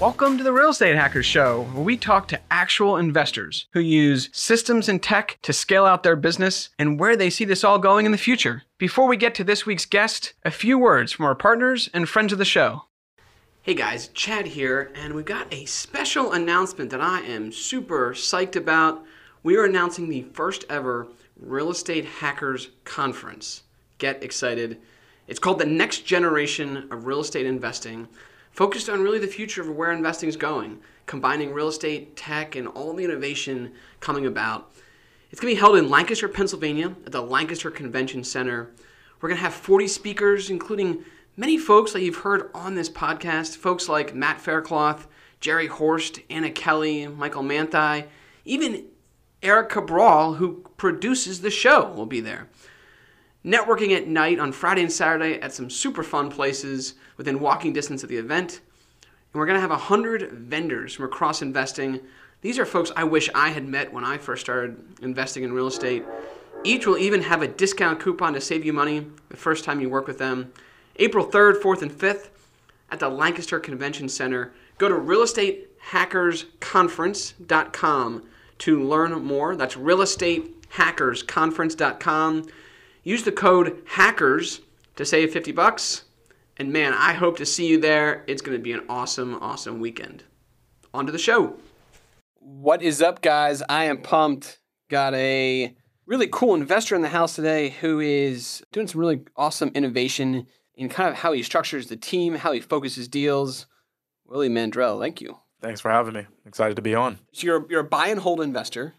Welcome to the Real Estate Hackers Show, where we talk to actual investors who use systems and tech to scale out their business and where they see this all going in the future. Before we get to this week's guest, a few words from our partners and friends of the show. Hey guys, Chad here, and we've got a special announcement that I am super psyched about. We are announcing the first ever Real Estate Hackers Conference. Get excited. It's called the Next Generation of Real Estate Investing focused on really the future of where investing is going, combining real estate, tech, and all the innovation coming about. It's going to be held in Lancaster, Pennsylvania at the Lancaster Convention Center. We're going to have 40 speakers, including many folks that you've heard on this podcast, folks like Matt Faircloth, Jerry Horst, Anna Kelly, Michael Manthei, even Eric Cabral, who produces the show, will be there networking at night on Friday and Saturday at some super fun places within walking distance of the event. And we're going to have 100 vendors from across investing. These are folks I wish I had met when I first started investing in real estate. Each will even have a discount coupon to save you money the first time you work with them. April 3rd, 4th, and 5th at the Lancaster Convention Center. Go to realestateHackersConference.com to learn more. That's realestateHackersConference.com. Use the code HACKERS to save 50 bucks. And man, I hope to see you there. It's going to be an awesome, awesome weekend. On to the show. What is up, guys? I am pumped. Got a really cool investor in the house today who is doing some really awesome innovation in kind of how he structures the team, how he focuses deals. Willie Mandrell, thank you. Thanks for having me. Excited to be on. So you're, you're a buy and hold investor.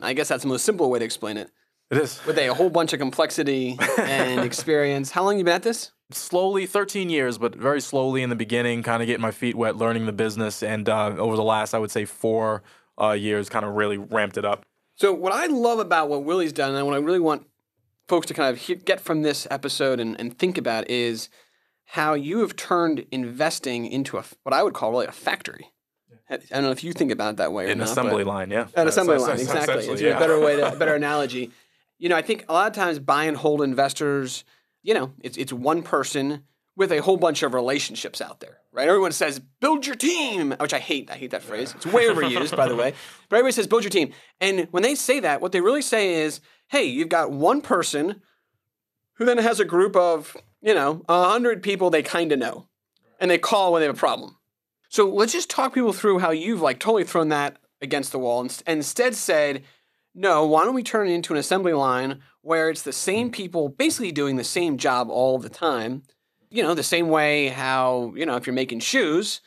I guess that's the most simple way to explain it. It is. With a whole bunch of complexity and experience. How long you been at this? Slowly, 13 years, but very slowly in the beginning, kind of getting my feet wet, learning the business. And uh, over the last, I would say, four uh, years, kind of really ramped it up. So, what I love about what Willie's done, and what I really want folks to kind of get from this episode and, and think about is how you have turned investing into a, what I would call really a factory. I don't know if you think about it that way. An not, assembly line, yeah. An assembly line, exactly. It's yeah. a better way, to, a better analogy. You know, I think a lot of times buy and hold investors, you know, it's it's one person with a whole bunch of relationships out there, right? Everyone says build your team, which I hate. I hate that phrase. It's way overused, by the way. But everybody says build your team, and when they say that, what they really say is, hey, you've got one person who then has a group of you know a hundred people they kind of know, and they call when they have a problem. So let's just talk people through how you've like totally thrown that against the wall and, and instead said no, why don't we turn it into an assembly line where it's the same people basically doing the same job all the time? You know, the same way how, you know, if you're making shoes,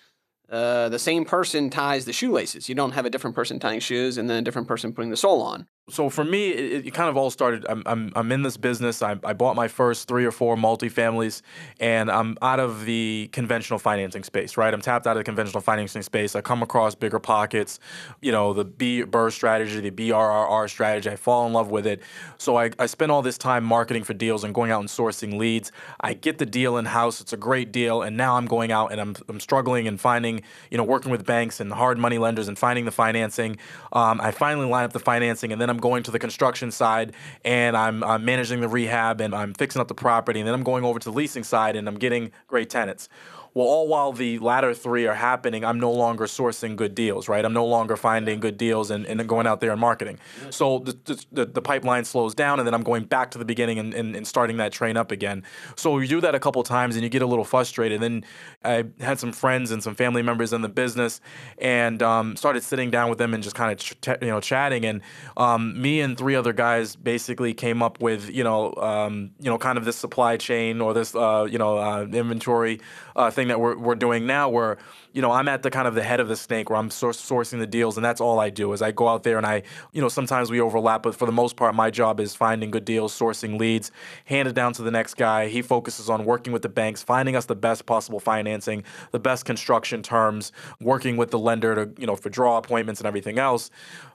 uh, the same person ties the shoelaces. You don't have a different person tying shoes and then a different person putting the sole on so for me, it, it, kind of all started. I'm, I'm, I'm in this business. I, I bought my first three or four multifamilies, and I'm out of the conventional financing space, right? I'm tapped out of the conventional financing space. I come across BiggerPockets, you know, the B strategy, the BRRRR strategy. I fall in love with it. So I, I spend all this time marketing for deals and going out and sourcing leads. I get the deal in house. It's a great deal, and now I'm going out and I'm, I'm struggling and finding, you know, working with banks and hard money lenders and finding the financing. Um, I finally line up the financing, and then I'm going to the construction side and I'm, I'm managing the rehab and I'm fixing up the property. And then I'm going over to the leasing side and I'm getting great tenants. Well, all while the latter three are happening, I'm no longer sourcing good deals, right? I'm no longer finding good deals and, and going out there and marketing. So the, the, the pipeline slows down, and then I'm going back to the beginning and, and, and starting that train up again. So you do that a couple times, and you get a little frustrated. Then I had some friends and some family members in the business, and um, started sitting down with them and just kind of ch- you know chatting. And um, me and three other guys basically came up with you know um, you know kind of this supply chain or this uh, you know uh, inventory uh, thing that we're, we're doing now where you know, I'm at the kind of the head of the snake where I'm source, sourcing the deals, and that's all I do is I go out there and I, you know, sometimes we overlap, but for the most part, my job is finding good deals, sourcing leads, hand it down to the next guy. He focuses on working with the banks, finding us the best possible financing, the best construction terms, working with the lender to, you know, for draw appointments and everything else.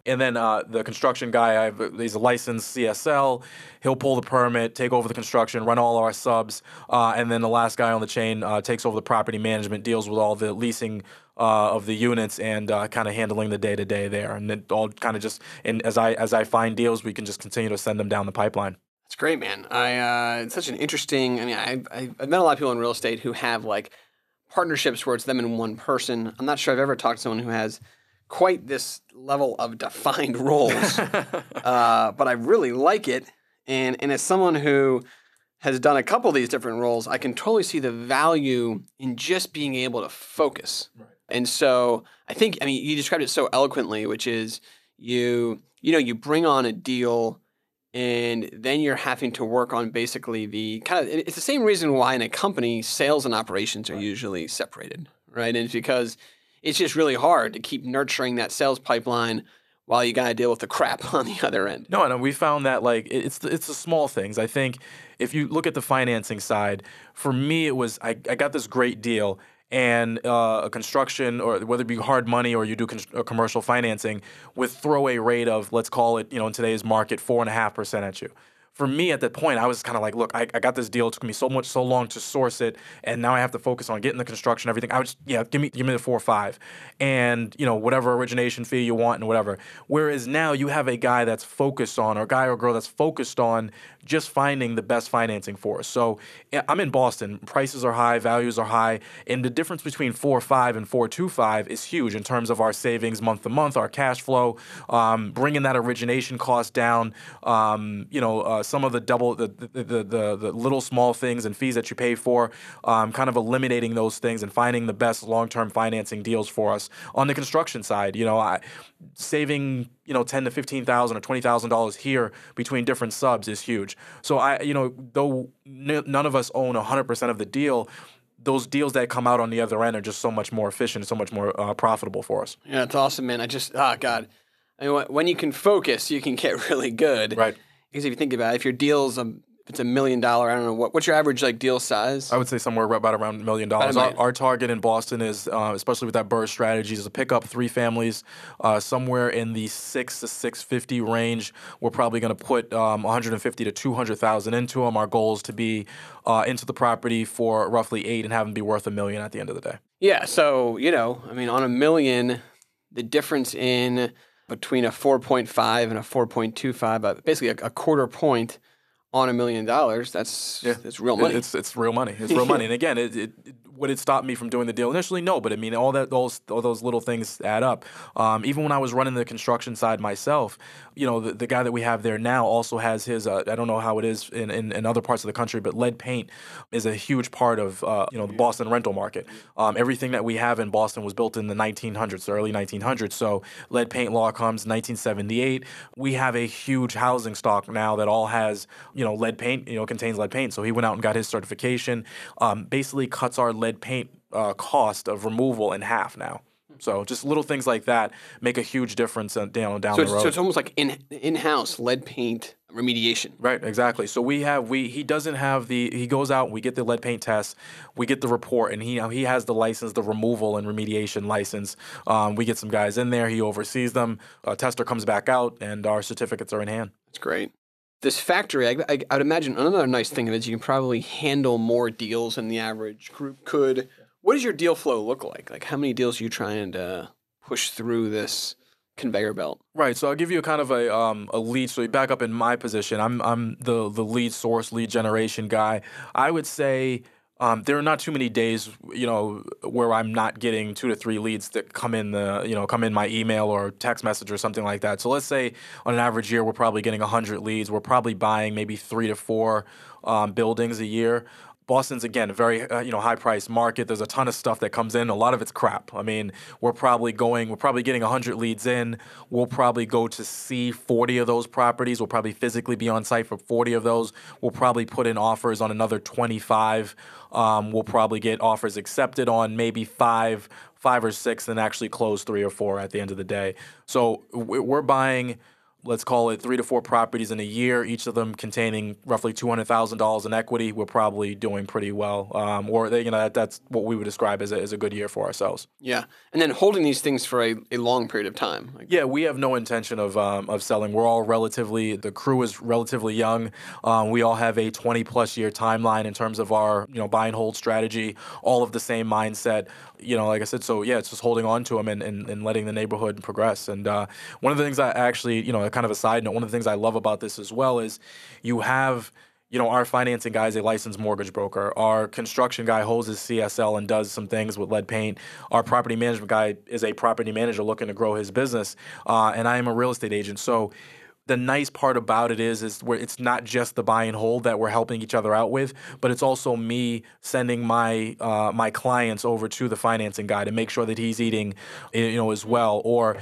And then uh, the construction guy, have, he's a licensed CSL. He'll pull the permit, take over the construction, run all our subs, uh, and then the last guy on the chain uh, takes over the property management, deals with all the leasing uh, of the units, and uh, kind of handling the day to day there. And it all kind of just and as I as I find deals, we can just continue to send them down the pipeline. That's great, man. I uh, it's such an interesting. I mean, I, I I've met a lot of people in real estate who have like partnerships where it's them and one person. I'm not sure I've ever talked to someone who has quite this level of defined roles, uh, but I really like it. And and as someone who has done a couple of these different roles, I can totally see the value in just being able to focus. Right. And so I think I mean you described it so eloquently, which is you you know you bring on a deal and then you're having to work on basically the kind of it's the same reason why in a company sales and operations are usually separated right and it's because it's just really hard to keep nurturing that sales pipeline while you got to deal with the crap on the other end. No and we found that like it's the, it's the small things. I think if you look at the financing side for me it was i, I got this great deal and uh, a construction or whether it be hard money or you do con- uh, commercial financing with throwaway rate of let's call it you know in today's market four and a half percent at you for me at that point, I was kind of like, look, I, I got this deal. It took me so much, so long to source it, and now I have to focus on getting the construction, everything. I was, yeah, give me, give me the four or five, and you know whatever origination fee you want and whatever. Whereas now you have a guy that's focused on, or a guy or girl that's focused on just finding the best financing for us. So I'm in Boston. Prices are high, values are high, and the difference between four or five and four two five is huge in terms of our savings month to month, our cash flow, um, bringing that origination cost down. Um, you know. Uh, some of the double the the, the, the, the little small things and fees that you pay for, um, kind of eliminating those things and finding the best long term financing deals for us. On the construction side, you know, I, saving you know ten to fifteen thousand or twenty thousand dollars here between different subs is huge. So I you know though n- none of us own hundred percent of the deal those deals that come out on the other end are just so much more efficient and so much more uh, profitable for us. Yeah, it's awesome, man. I just, oh God. I mean, when you can focus, you can get really good. Right. Because if you think about it, if your deal's a it's a million dollar, I don't know what what's your average like deal size. I would say somewhere about around a million dollars. Our, our, target in Boston is, uh, especially with that BRRRR strategy, is to pick up three families uh, somewhere in the six to six fifty range. We're probably going to put um, one hundred and fifty to two hundred thousand into them. Our goal is to be uh, into the property for roughly eight and have them be worth a million at the end of the day. Yeah. So you know, I mean, on a million, the difference in between a 4.5 and a 4.25, uh, basically a, a, quarter point on a million dollars. That's yeah. it's real money. It's it's real money. It's real money. And again, it, it, would it stop me from doing the deal initially? No, but I mean, all that those all those little things add up. Um, even when I was running the construction side myself, you know, the, the guy that we have there now also has his. Uh, I don't know how it is in, in, in, other parts of the country, but lead paint is a huge part of uh, you know the Boston rental market. Um, everything that we have in Boston was built in the 1900s, early 1900s. So lead paint law comes 1978. We have a huge housing stock now that all has you know lead paint. You know, contains lead paint. So he went out and got his certification. Um, basically, cuts our lead paint uh, cost of removal in half now. So just little things like that make a huge difference uh, down down so the road. So it's almost like in in house lead paint remediation. Right, exactly. So we have we he doesn't have the he goes out we get the lead paint test, we get the report, and he he has the license, the removal and remediation license. Um, we get some guys in there, he oversees them. A tester comes back out, and our certificates are in hand. That's great this factory, I, I, I, would imagine another nice thing of it is you can probably handle more deals than the average group could. What does your deal flow look like? Like, how many deals are you trying to push through this conveyor belt? Right. So I'll give you a kind of a um, a lead. So you back up in my position. I'm I'm the the lead source, lead generation guy. I would say um, there are not too many days, you know, where I'm not getting two to three leads that come in the, you know, come in my email or text message or something like that. So let's say on an average year, we're probably getting 100 leads. We're probably buying maybe three to four um, buildings a year. Boston's again a very uh, you know high priced market. There's a ton of stuff that comes in. A lot of it's crap. I mean, we're probably going, we're probably getting 100 leads in. We'll probably go to see 40 of those properties. We'll probably physically be on site for 40 of those. We'll probably put in offers on another 25. Um, we'll probably get offers accepted on maybe five, five or six, and actually close three or four at the end of the day. So we're buying let's call it three to four properties in a year, each of them containing roughly two hundred thousand dollars in equity, we're probably doing pretty well. Um, or you know that, that's what we would describe as a, as a good year for ourselves. Yeah, and then holding these things for a, a long period of time. Like, Yeah, we have no intention of um, of selling. We're all relatively the crew is relatively young. Um, we all have a 20 plus year timeline in terms of our you know buy and hold strategy. All of the same mindset. You know, like I said, so yeah, it's just holding on to them and, and, and letting the neighborhood progress. And uh, one of the things I actually, you know, kind of a side note, one of the things I love about this as well is you have you know, our financing guy is a licensed mortgage broker. Our construction guy holds his CSL and does some things with lead paint. Our property management guy is a property manager looking to grow his business, uh, and I am a real estate agent. So the nice part about it is is where it's not just the buy and hold that we're helping each other out with, but it's also me sending my uh, my clients over to the financing guy to make sure that he's eating, you know, as well, or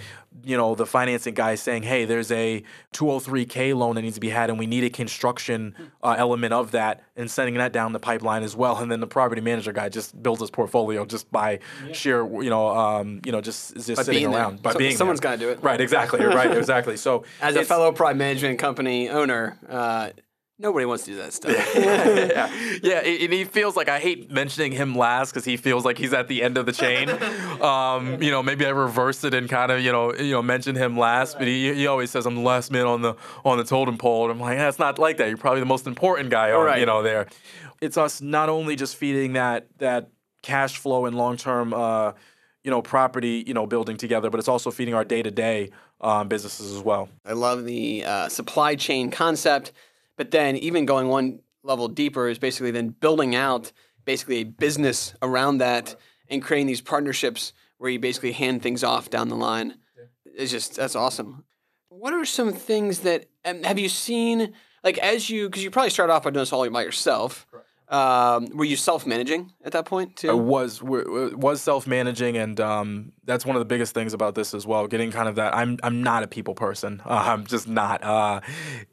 you know the financing guy saying, hey, there's a 203k loan that needs to be had, and we need a construction uh, element of that, and sending that down the pipeline as well, and then the property manager guy just builds his portfolio just by sheer, you know, um, you know, just just By sitting being there. around by So- being Someone's gotta do it. Right, exactly, right, exactly. So As a fellow prime management company owner, uh, nobody wants to do that stuff. yeah, yeah, and he feels like I hate mentioning him last because he feels like he's at the end of the chain. Um, you know, maybe I reversed it and kind of you know you know mention him last, but he, he always says I'm the last man on the on the totem pole, and I'm like, yeah, it's not like that. You're probably the most important guy on Right. you know there. It's us not only just feeding that that cash flow and long term. Uh, you know, property, you know, building together, but it's also feeding our day-to-day um, businesses as well. I love the uh, supply chain concept, but then even going one level deeper is basically then building out basically a business around that and creating these partnerships where you basically hand things off down the line. It's just that's awesome. What are some things that um, have you seen like as you because you probably start off by doing this all by yourself. Um, were you self-managing at that point too? I was was self managing, and um, that's one of the biggest things about this as well. Getting kind of that. I'm I'm not a people person. Uh, I'm just not. Uh,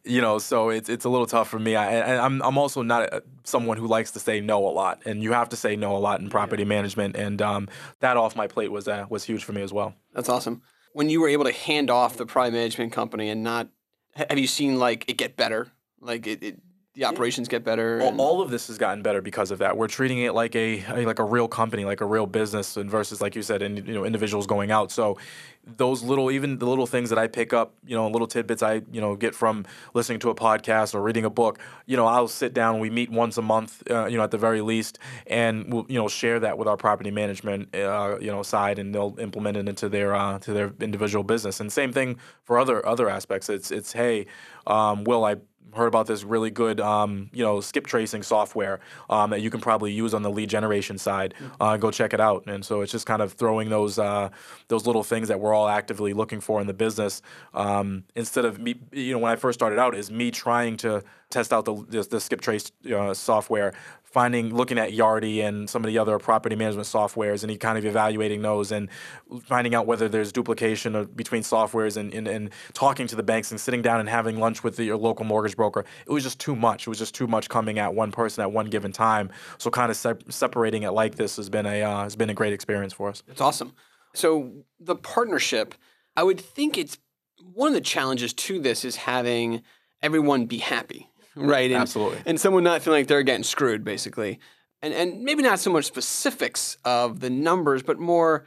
you know, so it's it's a little tough for me. I, I'm I'm also not a, someone who likes to say no a lot, and you have to say no a lot in property management, and um, that off my plate was uh, was huge for me as well. That's awesome. When you were able to hand off the prime management company and not, have you seen like it get better? Like it, it the operations get better. All, all of this has gotten better because of that. We're treating it like a like a real company, like a real business, and versus like you said, and you know, individuals going out. So those little, even the little things that I pick up, you know, little tidbits I you know get from listening to a podcast or reading a book. You know, I'll sit down. We meet once a month, uh, you know, at the very least, and we'll you know share that with our property management, uh, you know, side, and they'll implement it into their uh, to their individual business. And same thing for other other aspects. It's it's hey, um, Will I heard about this really good, um, you know, skip tracing software um, that you can probably use on the lead generation side. Uh, go check it out. And so it's just kind of throwing those uh, those little things that we're all actively looking for in the business um, instead of me. You know, when I first started out, is me trying to test out the the, the skip trace uh, software. Finding, looking at Yardi and some of the other property management softwares, and he kind of evaluating those and finding out whether there's duplication of, between softwares and, and, and talking to the banks and sitting down and having lunch with the, your local mortgage broker. It was just too much. It was just too much coming at one person at one given time. So kind of sep- separating it like this has been a uh, has been a great experience for us. It's awesome. So the partnership, I would think it's one of the challenges to this is having everyone be happy, right? And, Absolutely. And someone not feeling like they're getting screwed, basically. And and maybe not so much specifics of the numbers, but more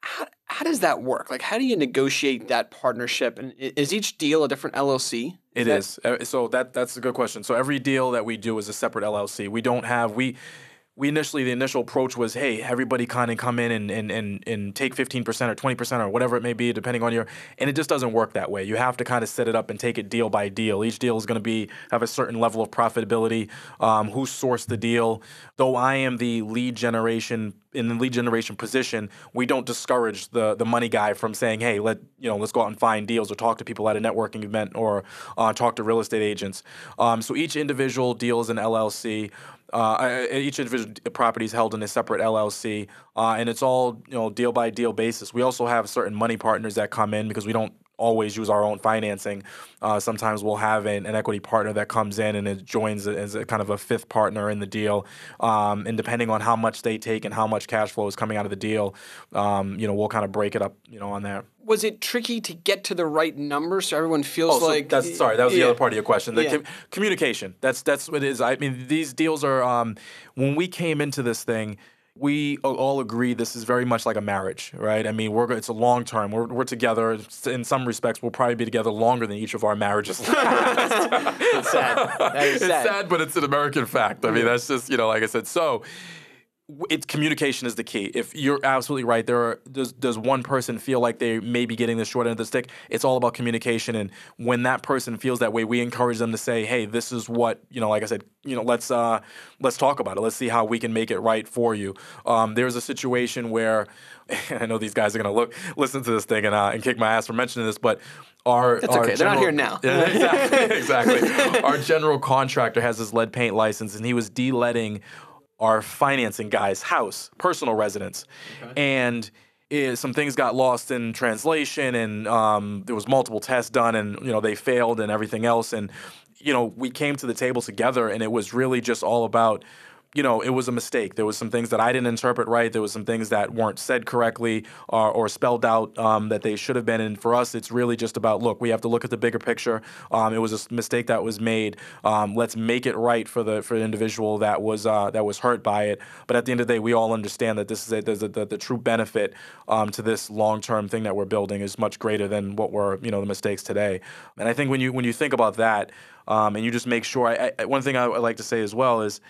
how, how does that work? Like, how do you negotiate that partnership? And is each deal a different LLC? It that- is. So that that's a good question. So every deal that we do is a separate LLC. We don't have we we initially the initial approach was hey everybody kind of come in and and and, and take 15% or 20% or whatever it may be depending on your and it just doesn't work that way. You have to kind of set it up and take it deal by deal. Each deal is going to be have a certain level of profitability um, who sourced the deal. Though i am the lead generation in the lead generation position we don't discourage the the money guy from saying hey let you know let's go out and find deals or talk to people at a networking event or uh, talk to real estate agents. Um, so each individual deal is an llc uh, each individual property is held in a separate LLC, uh, and it's all you know deal by deal basis. We also have certain money partners that come in because we don't always use our own financing. Uh, sometimes we'll have an, an, equity partner that comes in and it joins as a kind of a fifth partner in the deal. Um, and depending on how much they take and how much cash flow is coming out of the deal, um, you know, we'll kind of break it up, you know, on there. Was it tricky to get to the right number so everyone feels oh, so like that's sorry that was yeah. the other part of your question the Yeah. com- communication that's that's what it is I mean these deals are um, when we came into this thing we all agree this is very much like a marriage, right? I mean, we're it's a long term. We're, we're together. In some respects, we'll probably be together longer than each of our marriages. It's sad. That is it's sad. sad, but it's an American fact. I mean, that's just you know, like I said. So, it's communication is the key. If you're absolutely right, there are does does one person feel like they may be getting the short end of the stick? It's all about communication, and when that person feels that way, we encourage them to say, "Hey, this is what you know." Like I said, you know, let's uh, let's talk about it. Let's see how we can make it right for you. Um, there's a situation where I know these guys are gonna look listen to this thing and uh, and kick my ass for mentioning this, but. Our, That's our okay. They're not here now. Yeah, exactly. exactly. Our general contractor has his lead paint license, and he was de-leading our financing guy's house, personal residence, and eh, some things got lost in translation, and um, there was multiple tests done, and you know they failed, and everything else, and you know we came to the table together, and it was really just all about you know, it was a mistake. There was some things that I didn't interpret right. There was some things that weren't said correctly or, or spelled out um, that they should have been. And for us, it's really just about look, we have to look at the bigger picture. Um, it was a mistake that was made. Um, let's make it right for the for the individual that was uh, that was hurt by it. But at the end of the day, we all understand that this is a, a, the, the true benefit um, to this long term thing that we're building is much greater than what were you know the mistakes today. And I think when you when you think about that, um, and you just make sure. I, I, one thing I, I like to say as well is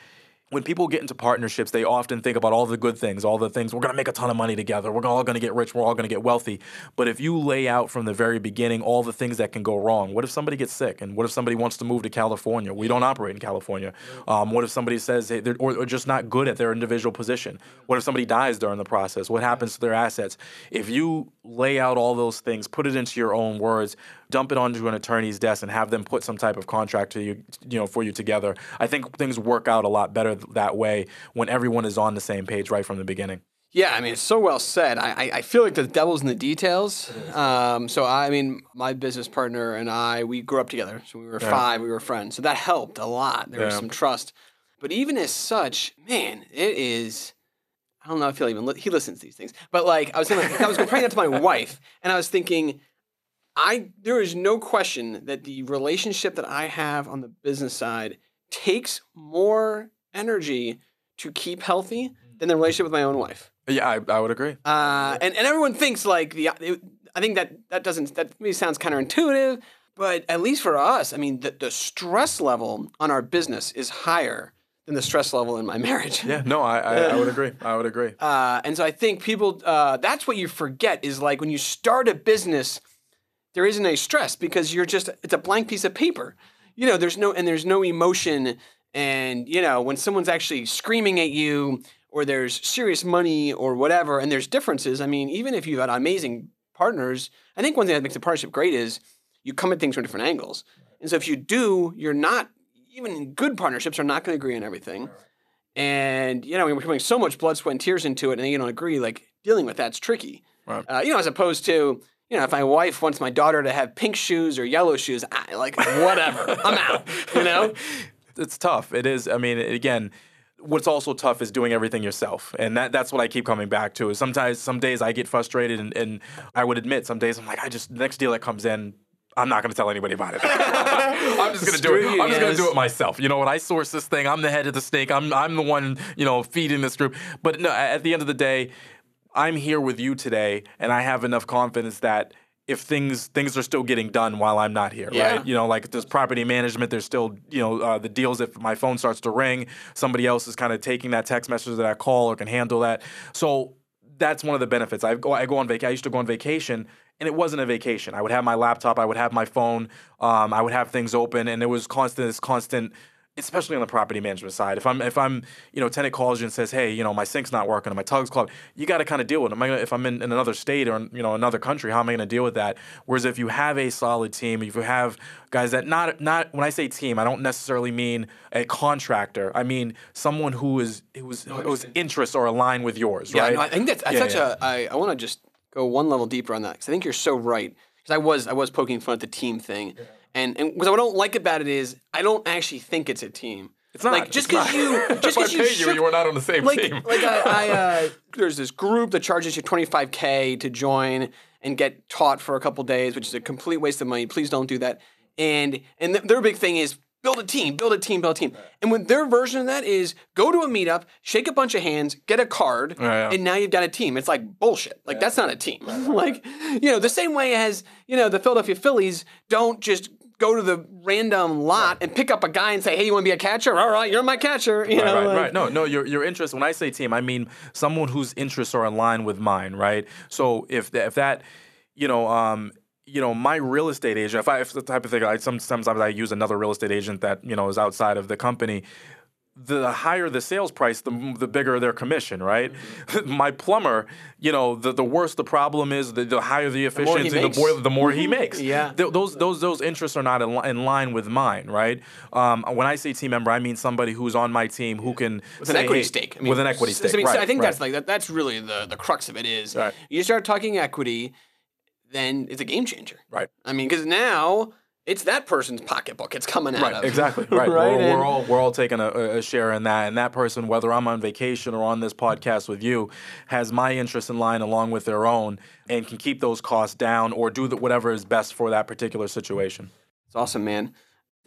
when people get into partnerships, they often think about all the good things, all the things we're going to make a ton of money together, we're all going to get rich, we're all going to get wealthy. But if you lay out from the very beginning all the things that can go wrong, what if somebody gets sick, and what if somebody wants to move to California? We don't operate in California. Um, what if somebody says hey, they're or, or just not good at their individual position? What if somebody dies during the process? What happens to their assets? If you lay out all those things, put it into your own words, dump it onto an attorney's desk and have them put some type of contract to you, you know, for you together. I think things work out a lot better that way when everyone is on the same page right from the beginning. Yeah, I mean, it's so well said. I, I, feel like the devil's in the details. Um, so, I mean, my business partner and I, we grew up together. So, we were five, we were friends. So, that helped a lot. There was some trust. But even as such, man, it is. I don't know if he'll even li- he listens to these things, but like I was saying, like, I was comparing that to my wife, and I was thinking, I there is no question that the relationship that I have on the business side takes more energy to keep healthy than the relationship with my own wife. Yeah, I, I would agree. Uh, and, and everyone thinks like the it, I think that that doesn't that maybe sounds counterintuitive, but at least for us, I mean the, the stress level on our business is higher than the stress level in my marriage. Yeah, no, I, I, I would agree. I would agree. Uh, and so I think people uh, that's what you forget is like when you start a business, there isn't any stress because you're just it's a blank piece of paper. You know, there's no and there's no emotion. And you know, when someone's actually screaming at you, or there's serious money or whatever, and there's differences. I mean, even if you've got amazing partners, I think one thing that makes a partnership great is you come at things from different angles. And so if you do, you're not even in good partnerships are not going to agree on everything. And you know, we're putting so much blood, sweat, and tears into it, and you don't agree. Like dealing with that's tricky. Right. Uh, you know, as opposed to you know, if my wife wants my daughter to have pink shoes or yellow shoes, I, like whatever, I'm out. You know, it's tough. It is. I mean, again, what's also tough is doing everything yourself, and that that's what I keep coming back to. Is sometimes some days I get frustrated, and, and I would admit some days I'm like, I just next deal that comes in. I'm not going to tell anybody about it. I'm just going to do it. I'm just going to do it myself. You know, when I source this thing, I'm the head of the snake. I'm I'm the one, you know, feeding this group. But no, at the end of the day, I'm here with you today, and I have enough confidence that if things things are still getting done while I'm not here, Yeah. right? You know, like there's property management. There's still, you know, uh, the deals. If my phone starts to ring, somebody else is kind of taking that text message that I call or can handle that. So that's one of the benefits. I go I go on vacation. I used to go on vacation, and it wasn't a vacation. I would have my laptop. I would have my phone. Um, I would have things open, and there was constant this constant. Especially on the property management side, if I'm if I'm you know tenant calls you and says, hey, you know my sink's not working or my tug's clogged, you got to kind of deal with it. Am I gonna, if I'm in, in another state or you know another country, how am I going to deal with that? Whereas if you have a solid team, if you have guys that not not when I say team, I don't necessarily mean a contractor. I mean someone who is whose whose interests are aligned with yours, Yeah, right? no, I think that's, that's Yeah, such yeah. a. I, I want to just go one level deeper on that because I think you're so right. because I was I was poking fun at the team thing, and and what I don't like about it is I don't actually think it's a team. It's not. like just because you just because you, you you were not on the same like, team. Like I, I uh, there's this group that charges you 25k to join and get taught for a couple days, which is a complete waste of money. Please don't do that. And and th- their big thing is build a team, build a team, build a team. And when their version of that is go to a meetup, shake a bunch of hands, get a card, yeah. and now you've got a team. It's like bullshit. Like that's not a team. like you know the same way as you know the Philadelphia Phillies don't just. Go to the random lot and pick up a guy and say, "Hey, you want to be a catcher? All right, you're my catcher." You Right, know, right, like- right. No, no, your your interest. When I say team, I mean someone whose interests are in line with mine, right? So if that, if that, you know, um, you know, my real estate agent. If I, if the type of thing, I sometimes I use another real estate agent that you know is outside of the company. The higher the sales price, the, the bigger their commission, right? My plumber, you know, the, the worse the problem is, the, the higher the more he efficiency, the, makes. more the more he makes. Yeah. Th- those those those interests are not in, li- in line with mine, right? Um, when I say team member, I mean somebody who's on my team who can with an equity hey- stake. I mean, with an equity stake. I, mean, so right, I think right. that's like that, that's really the the crux of it is Right. you start talking equity, then it's a game changer. right. I mean, because now it's that person's pocketbook it's coming out Right, of. exactly. Right, Right, We're, we're all we're all taking a, a share in that, and that person, whether I'm on vacation or on this podcast with you, has my interest in line along with their own, and can keep those costs down or do the, whatever is best for that particular situation. It's awesome, man.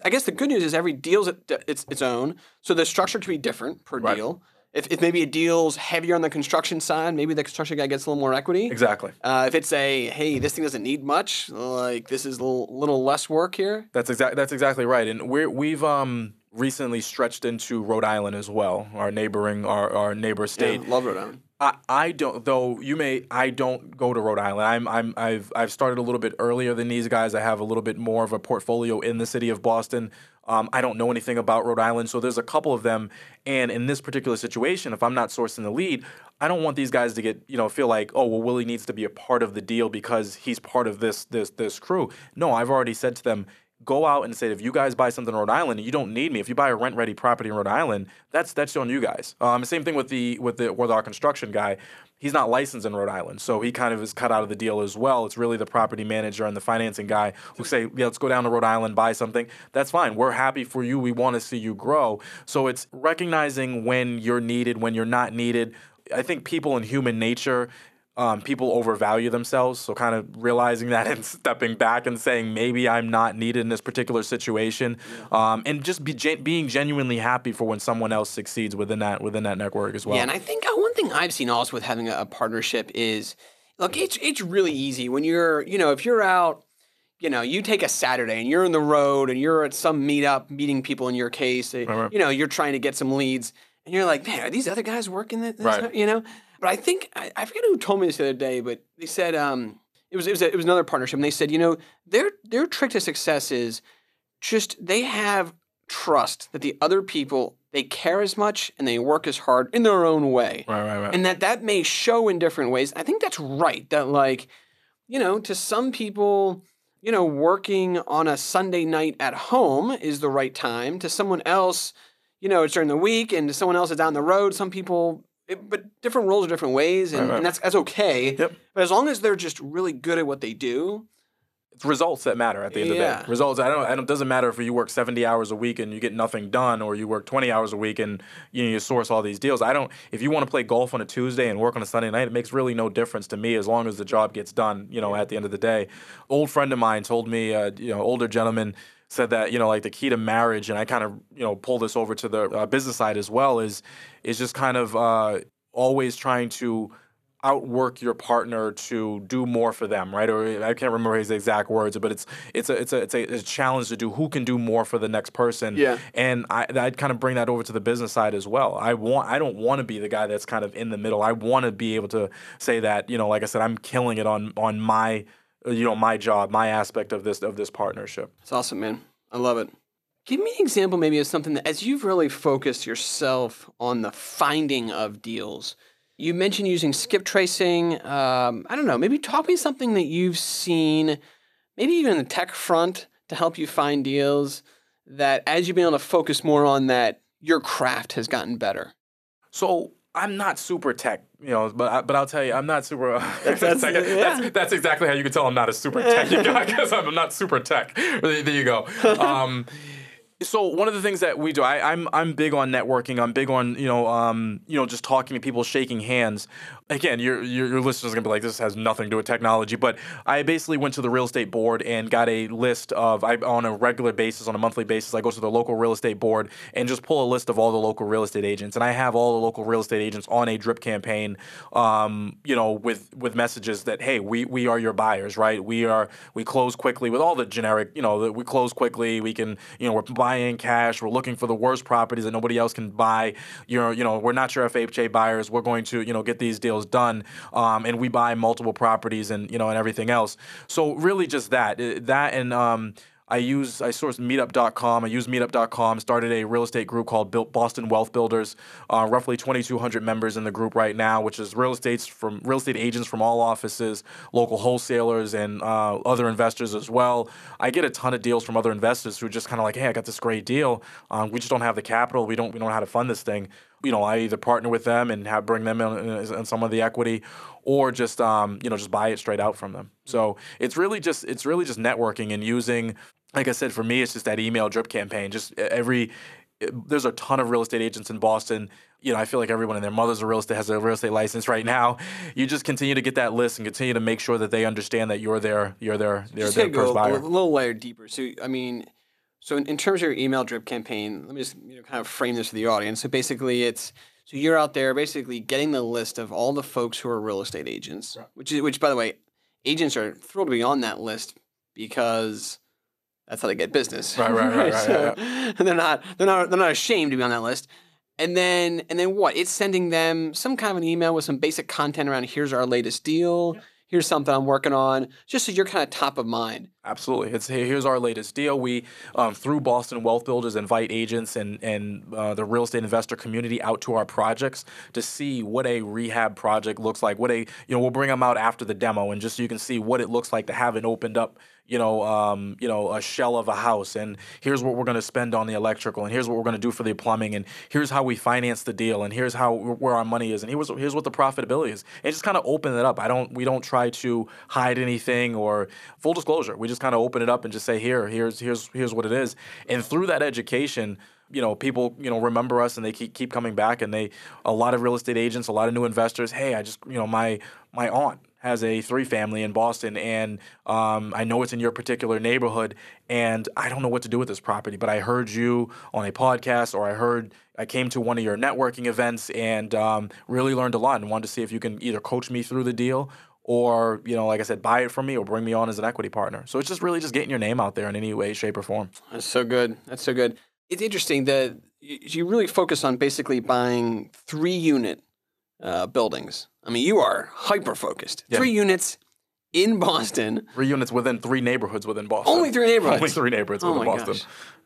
I guess the good news is every deal's it- its its own, so the structure can be different per Right. deal. If, if maybe a deal's heavier on the construction side, maybe the construction guy gets a little more equity. Exactly. Uh, if it's a hey, this thing doesn't need much, like this is a little, little less work here. That's exact. That's exactly right. And we're we've um recently stretched into Rhode Island as well, our neighboring our, our neighbor state. Yeah, love Rhode Island. I, I don't though you may I don't go to Rhode Island. I'm I'm I've I've started a little bit earlier than these guys. I have a little bit more of a portfolio in the city of Boston. Um, I don't know anything about Rhode Island, so there's a couple of them. And in this particular situation, if I'm not sourcing the lead, I don't want these guys to get you know feel like oh well Willie needs to be a part of the deal because he's part of this this this crew. No, I've already said to them go out and say if you guys buy something in Rhode Island and you don't need me, if you buy a rent ready property in Rhode Island, that's that's on you guys. Um, same thing with the with the with our construction guy. He's not licensed in Rhode Island, so he kind of is cut out of the deal as well. It's really the property manager and the financing guy who say, "Yeah, let's go down to Rhode Island, buy something." That's fine. We're happy for you. We want to see you grow. So it's recognizing when you're needed, when you're not needed. I think people in human nature um, people overvalue themselves. So kind of realizing that and stepping back and saying maybe I'm not needed in this particular situation, um, and just be gen- being genuinely happy for when someone else succeeds within that within that network as well. Yeah, and I think uh, one thing I've seen also with having a, a partnership is, look, it's it's really easy when you're, you know, if you're out, you know, you take a Saturday and you're in the road and you're at some meetup meeting people. In your case, uh, right. you know, you're trying to get some leads, and you're like, man, are these other guys working this? this Right. You know, but I think I, I forget who told me this the other day, but they said um, it was it was a, it was another partnership, and they said, you know, their their trick to success is just they have trust that the other people they care as much and they work as hard in their own way. Right, right, right. and that that may show in different ways. I think that's right that like you know to some people you know working on a sunday night at home is the right time. To someone else you know it's during the week and to someone else it's down the road some people it, but different roles are different ways and, Right, right. and that's that's okay Yep. but as long as they're just really good at what they do it's results that matter at the end of the day. Results. I don't. I don't. Doesn't matter if you work seventy hours a week and you get nothing done, or you work twenty hours a week and you know, you source all these deals. I don't. If you want to play golf on a Tuesday and work on a Sunday night, it makes really no difference to me as long as the job gets done. You know, at the end of the day. Old friend of mine told me, uh, you know, older gentleman said that you know like the key to marriage, and I kind of you know pull this over to the uh, business side as well is is just kind of uh, always trying to outwork your partner to do more for them, right? Or I can't remember his exact words, but it's it's a it's a it's a, it's a challenge to do who can do more for the next person. Yeah. And I I'd kind of bring that over to the business side as well. I want I don't want to be the guy that's kind of in the middle. I want to be able to say that you know, like I said, I'm killing it on on my you know my job, my aspect of this of this partnership. It's awesome, man. I love it. Give me an example, maybe, of something that, as you've really focused yourself on the finding of deals, you mentioned using skip tracing. Um, I don't know, maybe talk me something that you've seen, maybe even in the tech front, to help you find deals that, as you've been able to focus more on that, your craft has gotten better. So I'm not super tech, you know, but I, but I'll tell you, I'm not super. That's, that's- that's, yeah. that's exactly how you can tell I'm not a super tech guy because I'm not super tech. There there you go. Um, so one of the things that we do, I, I'm I'm big on networking. I'm big on you know um, you know just talking to people, shaking hands. Again, your your, your listeners are gonna be like, this has nothing to do with technology. But I basically went to the real estate board and got a list of I on a regular basis, on a monthly basis, I go to the local real estate board and just pull a list of all the local real estate agents. And I have all the local real estate agents on a drip campaign, um, you know, with with messages that hey, we we are your buyers, right? We are we close quickly with all the generic, you know, that we close quickly. We can, you know, we're buying cash. We're looking for the worst properties that nobody else can buy. You're, you know, we're not your FHA buyers. We're going to, you know, get these deals done, um, and we buy multiple properties and you know and everything else. So really, just that, Uh, that and. Um, I use I sourced Meetup.com. I use Meetup.com. Started a real estate group called Boston Wealth Builders. Uh, roughly 2,200 members in the group right now, which is real estates from real estate agents from all offices, local wholesalers, and uh, other investors as well. I get a ton of deals from other investors who are just kind of like, hey, I got this great deal. Um, we just don't have the capital. We don't we don't know how to fund this thing. You know, I either partner with them and have bring them in, in, in some of the equity, or just um, you know just buy it straight out from them. So it's really just it's really just networking and using like I said, for me, it's just that email drip campaign. Just every, there's a ton of real estate agents in Boston. You know, I feel like everyone and their mother's a real estate has a real estate license right now. You just continue to get that list and continue to make sure that they understand that you're there. you're their, their, Just their gonna go first a little layer deeper. So, I mean, so in, in terms of your email drip campaign, let me just you know, kind of frame this for the audience. So basically, it's so you're out there basically getting the list of all the folks who are real estate agents, which is which by the way, agents are thrilled to be on that list because that's how they get business. Right, right, right, right, so, and they're not they're not they're not ashamed to be on that list. And then and then what? It's sending them some kind of an email with some basic content around here's our latest deal. Here's something I'm working on, just so you're kind of top of mind. Absolutely. It's here's our latest deal. We um, through Boston Wealth Builders invite agents and and uh, the real estate investor community out to our projects to see what a rehab project looks like. What a you know we'll bring them out after the demo and just so you can see what it looks like to have it opened up. You know, um, you know, a shell of a house, and here's what we're going to spend on the electrical, and here's what we're going to do for the plumbing, and here's how we finance the deal, and here's how where our money is, and here's here's what the profitability is, and just kind of open it up. I don't we don't try to hide anything or full disclosure. We just kind of open it up and just say here here's here's here's what it is and through that education you know people you know remember us and they keep keep coming back and they a lot of real estate agents a lot of new investors hey i just you know my my aunt has a three family in Boston, and um, I know it's in your particular neighborhood, and I don't know what to do with this property. But I heard you on a podcast, or I heard I came to one of your networking events, and um, really learned a lot, and wanted to see if you can either coach me through the deal, or you know, like I said, buy it from me, or bring me on as an equity partner. So it's just really just getting your name out there in any way, shape, or form. That's so good. That's so good. It's interesting that you really focus on basically buying three unit uh, buildings. I mean, you are hyper focused. Yeah. Three units in Boston. Three units within three neighborhoods within Boston. Only three neighborhoods. Only three neighborhoods Oh within Boston.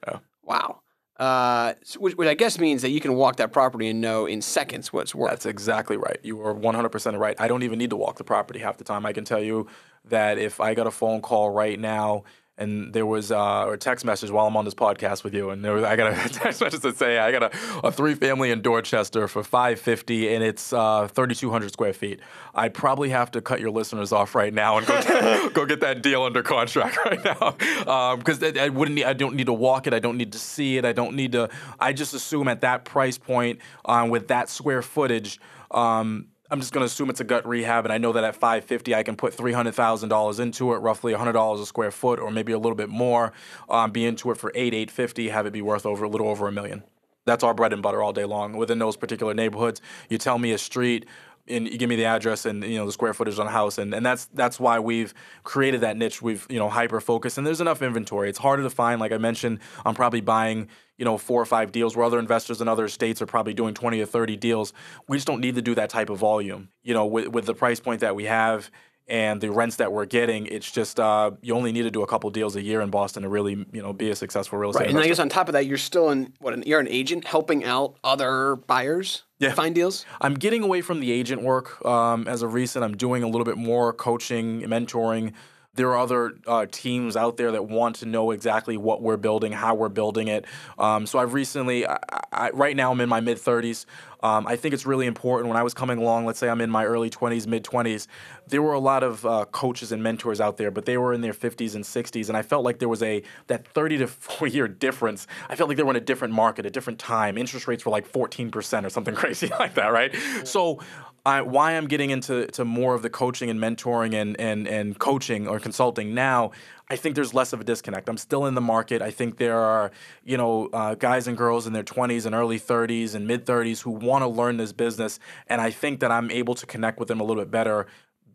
Yeah. Wow. Uh, so which, which I guess means that you can walk that property and know in seconds what it's worth. That's exactly right. You are 100% right. I don't even need to walk the property half the time. I can tell you that if I got a phone call right now and there was uh, or a text message while I'm on this podcast with you, and there was, I got a text message that say I got a, a three family in Dorchester for 550 and it's uh, 3,200 square feet. I'd probably have to cut your listeners off right now and go, go get that deal under contract right now because I, I wouldn't. I don't need to walk it. I don't need to see it. I don't need to. I just assume at that price point um, with that square footage. Um, I'm just going to assume it's a gut rehab, and I know that at 550, I can put $300,000 into it, roughly $100 a square foot, or maybe a little bit more. Um, be into it for eight, 850, have it be worth over a little over a million. That's our bread and butter all day long. Within those particular neighborhoods, you tell me a street, and you give me the address and you know the square footage on a house, and, and that's that's why we've created that niche. We've you know hyper focused, and there's enough inventory. It's harder to find. Like I mentioned, I'm probably buying you know four or five deals where other investors in other states are probably doing 20 or 30 deals. We just don't need to do that type of volume. You know, with with the price point that we have and the rents that we're getting, it's just uh, you only need to do a couple deals a year in Boston to really you know be a successful real estate. right. And I guess on top of that, you're still in what? An, you're an agent helping out other buyers Yeah. find deals. I'm getting away from the agent work um, as of recent. I'm doing a little bit more coaching, mentoring. There are other uh, teams out there that want to know exactly what we're building, how we're building it. Um, so I've recently, I, I, right now, I'm in my mid 30s. Um, I think it's really important. When I was coming along, let's say I'm in my early 20s, mid 20s, there were a lot of uh, coaches and mentors out there, but they were in their 50s and 60s, and I felt like there was a that 30 to 40 year difference. I felt like they were in a different market, a different time. Interest rates were like 14% or something crazy like that, right? So I, why I'm getting into to more of the coaching and mentoring and, and, and coaching or consulting now, I think there's less of a disconnect. I'm still in the market. I think there are, you know, uh, guys and girls in their 20s and early 30s and mid 30s who want to learn this business, and I think that I'm able to connect with them a little bit better,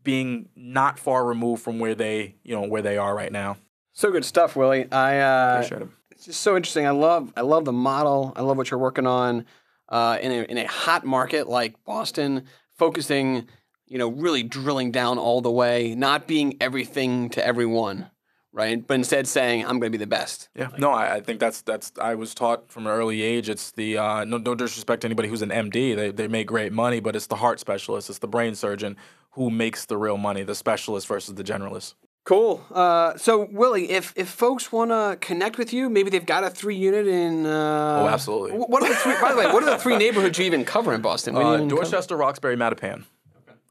being not far removed from where they, you know, where they are right now. So good stuff, Willie. I uh, Appreciate it. it's just so interesting. I love I love the model. I love what you're working on uh, in a in a hot market like Boston, focusing, you know, really drilling down all the way, not being everything to everyone, right? But instead saying, I'm going to be the best. Yeah, no, I, I think that's that's I was taught from an early age. It's the uh, no, no disrespect to anybody who's an MD. They they make great money, but it's the heart specialist, it's the brain surgeon who makes the real money. The specialist versus the generalist. Cool. Uh, so Willie, if if folks want to connect with you, maybe they've got a three unit in. Uh, Oh, absolutely. What are the three? by the way, what are the three neighborhoods you even cover in Boston? What do you Uh, even cover? Dorchester, Roxbury, Mattapan.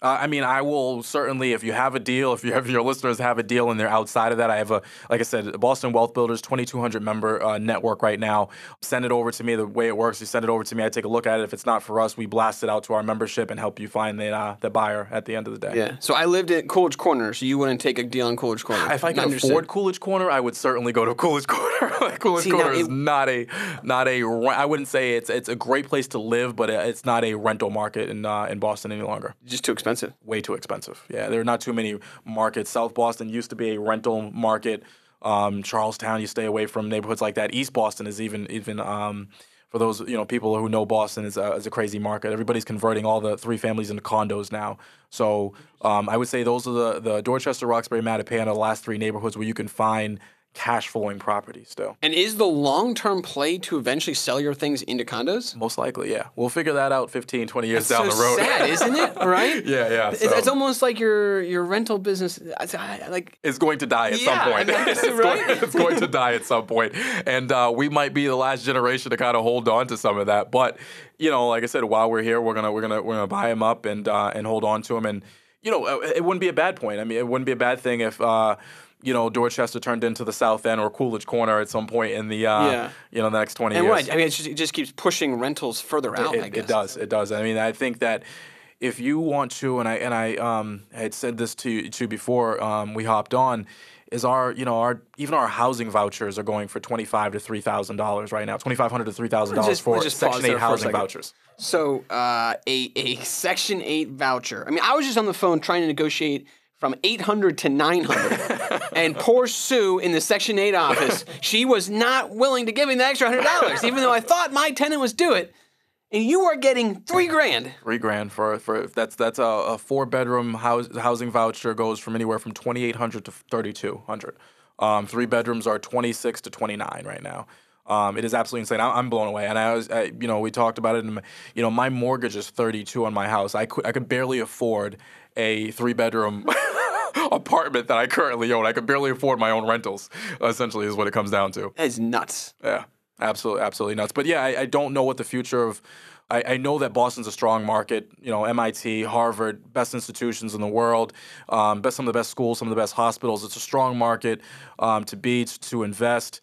Uh, I mean, I will certainly, if you have a deal, if you have your listeners have a deal and they're outside of that, I have a, like I said, Boston Wealth Builders, 2,200 member uh, network right now. Send it over to me. The way it works, you send it over to me. I take a look at it. If it's not for us, we blast it out to our membership and help you find the uh, the buyer at the end of the day. Yeah. So I lived at Coolidge Corner, so you wouldn't take a deal in Coolidge Corner. If I can Understood. afford Coolidge Corner, I would certainly go to Coolidge Corner. Like, Coolidge See, Corner is it- not a not a. I wouldn't say it's it's a great place to live, but it's not a rental market in uh, in Boston any longer. just too expensive. way too expensive. Yeah, there are not too many markets. South Boston used to be a rental market. Um, Charlestown, you stay away from neighborhoods like that. East Boston is even even um, for those you know people who know Boston is a, is a crazy market. Everybody's converting all the three families into condos now. So um, I would say those are the the Dorchester, Roxbury, Mattapan are the last three neighborhoods where you can find cash flowing property still. And is the long term play to eventually sell your things into condos? Most likely, yeah. We'll figure that out 15, 20 years so down the road. sad, isn't it? Right? yeah, yeah. It's, it's almost like your your rental business. Like is going to die at Yeah, some point. I mean, it's, right? going, it's going to die at some point. And uh, we might be the last generation to kind of hold on to some of that. But you know, like I said, while we're here, we're gonna we're gonna we're gonna buy them up and uh, and hold on to them. And you know, uh, it wouldn't be a bad point. I mean, it wouldn't be a bad thing if. Uh, you know, Dorchester turned into the South End or Coolidge Corner at some point in the, uh, Yeah. you know, the next twenty and years. right, I mean, it's just, it just keeps pushing rentals further out. It, I guess it does. It does. I mean, I think that if you want to, and I and I um, had said this to you to before um, we hopped on, is our you know our even our housing vouchers are going for twenty five to three thousand dollars right now, twenty five hundred to three thousand dollars for just Section Eight housing vouchers. So uh, a a Section Eight voucher. I mean, I was just on the phone trying to negotiate from 800 to 900, and poor Sue in the Section Eight office, she was not willing to give me the extra hundred dollars, even though I thought my tenant was due it. And you are getting three grand. Three grand for for that's that's a, a four bedroom house, housing voucher goes from anywhere from twenty eight hundred to thirty two hundred. Um, three bedrooms are twenty six to twenty nine right now. Um, it is absolutely insane. I, I'm blown away, and I was, I, you know, we talked about it, and you know, my mortgage is 32 on my house. I could, I could barely afford a three bedroom apartment that I currently own. I could barely afford my own rentals. Essentially, is what it comes down to. That is nuts. Yeah, absolutely, absolutely nuts. But yeah, I, I don't know what the future of. I, I know that Boston's a strong market. You know, MIT, Harvard, best institutions in the world, um, best some of the best schools, some of the best hospitals. It's a strong market um, to be to invest.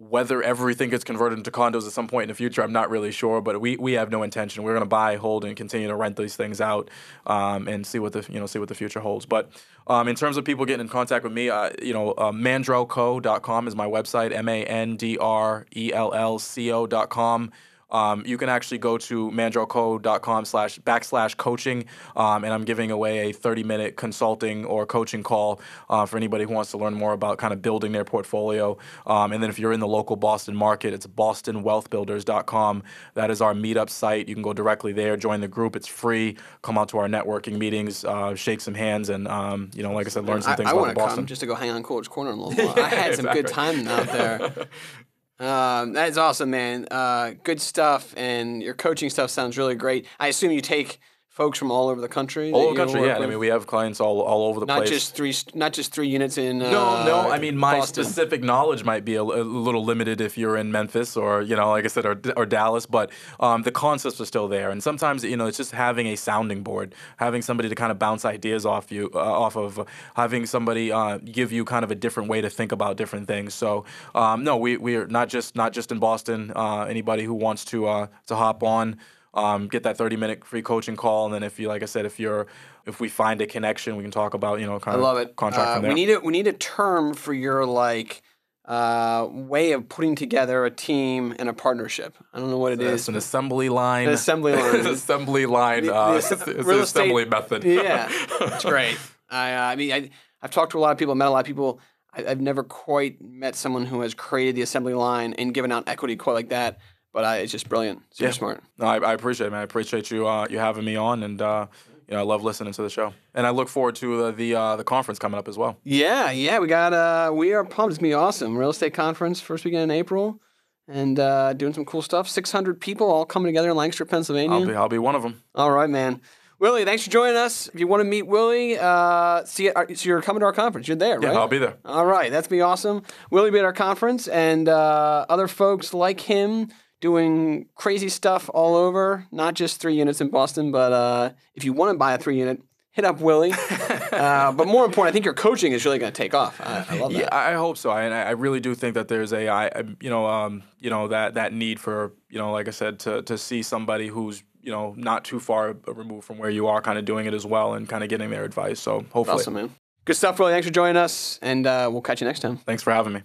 Whether everything gets converted into condos at some point in the future, I'm not really sure. But we, we have no intention. We're going to buy, hold, and continue to rent these things out, um, and see what the you know see what the future holds. But um, in terms of people getting in contact with me, uh, you know, uh, mandrellco.com is my website. M A N D R E L L C O.com. Um, you can actually go to mandrellco.com slash backslash coaching, um, and I'm giving away a 30 minute consulting or coaching call uh, for anybody who wants to learn more about kind of building their portfolio. Um, and then if you're in the local Boston market, it's bostonwealthbuilders.com. That is our meetup site. You can go directly there, join the group. It's free. Come out to our networking meetings, uh, shake some hands, and um, you know, like I said, learn some I, things I about want to Boston. come just to go hang on Coach Corner a little more. I had some good time out there. Um, that is awesome, man. Uh, good stuff, and your coaching stuff sounds really great. I assume you take folks from all over the country. All over the country, yeah. I mean, we have clients all, all over the not place. just three, not just three units in. No, uh, no. I mean, my Boston. specific knowledge might be a, a little limited if you're in Memphis or you know, like I said, or, or Dallas. But um, the concepts are still there, and sometimes you know, it's just having a sounding board, having somebody to kind of bounce ideas off you, uh, off of, having somebody uh, give you kind of a different way to think about different things. So, um, no, we we are not just not just in Boston. Uh, anybody who wants to uh, to hop on. Um, get that 30 minute free coaching call, and then if you, like I said, if you're, if we find a connection, we can talk about, you know, kind I of love it. contract Uh, from there. We need a we need a term for your like uh, way of putting together a team and a partnership. I don't know what it is. It's an assembly line. An assembly line. An assembly line. The- uh, the it's, it's real an estate- assembly method. yeah, it's great. I, uh, I mean, I, I've talked to a lot of people, met a lot of people. I, I've never quite met someone who has created the assembly line and given out equity quite like that. But I, it's just brilliant. Super Yeah. smart. No, I, I appreciate it, man. I appreciate you uh, you having me on, and uh, you know, I love listening to the show, and I look forward to uh, the uh, the conference coming up as well. Yeah, yeah, we got uh we are pumped. It's gonna be awesome. Real estate conference first weekend in April, and uh, doing some cool stuff. Six hundred people all coming together in Lancaster, Pennsylvania. I'll be I'll be one of them. All right, man. Willie, thanks for joining us. If you want to meet Willie, uh, see, uh, so you're coming to our conference. You're there, Yeah, right? I'll be there. All right, that's be awesome. Willie be at our conference, and uh, other folks like him doing crazy stuff all over. Not just three units in Boston, but uh, if you want to buy a three unit, hit up Willie. uh, but more important, I think your coaching is really going to take off. I, I love that. Yeah, I hope so. I, and I I really do think that there's a, I, I- you know, um, you know that that need for, you know, like I said, to to see somebody who's, you know, not too far removed from where you are, kind of doing it as well, and kind of getting their advice. So hopefully, Awesome, man. Good stuff, Willie. Thanks for joining us, and uh, we'll catch you next time. thanks for having me.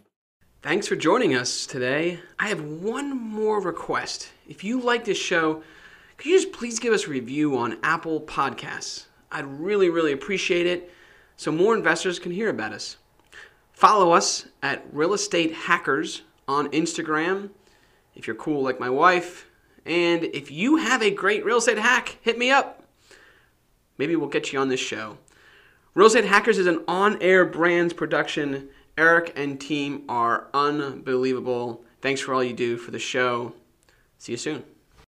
Thanks for joining us today. I have one more request. If you like this show, could you just please give us a review on Apple Podcasts? I'd really, really appreciate it so more investors can hear about us. Follow us at Real Estate Hackers on Instagram if you're cool like my wife. And if you have a great real estate hack, hit me up. Maybe we'll get you on this show. Real Estate Hackers is an on air brands production. Eric and team are unbelievable. Thanks for all you do for the show. See you soon.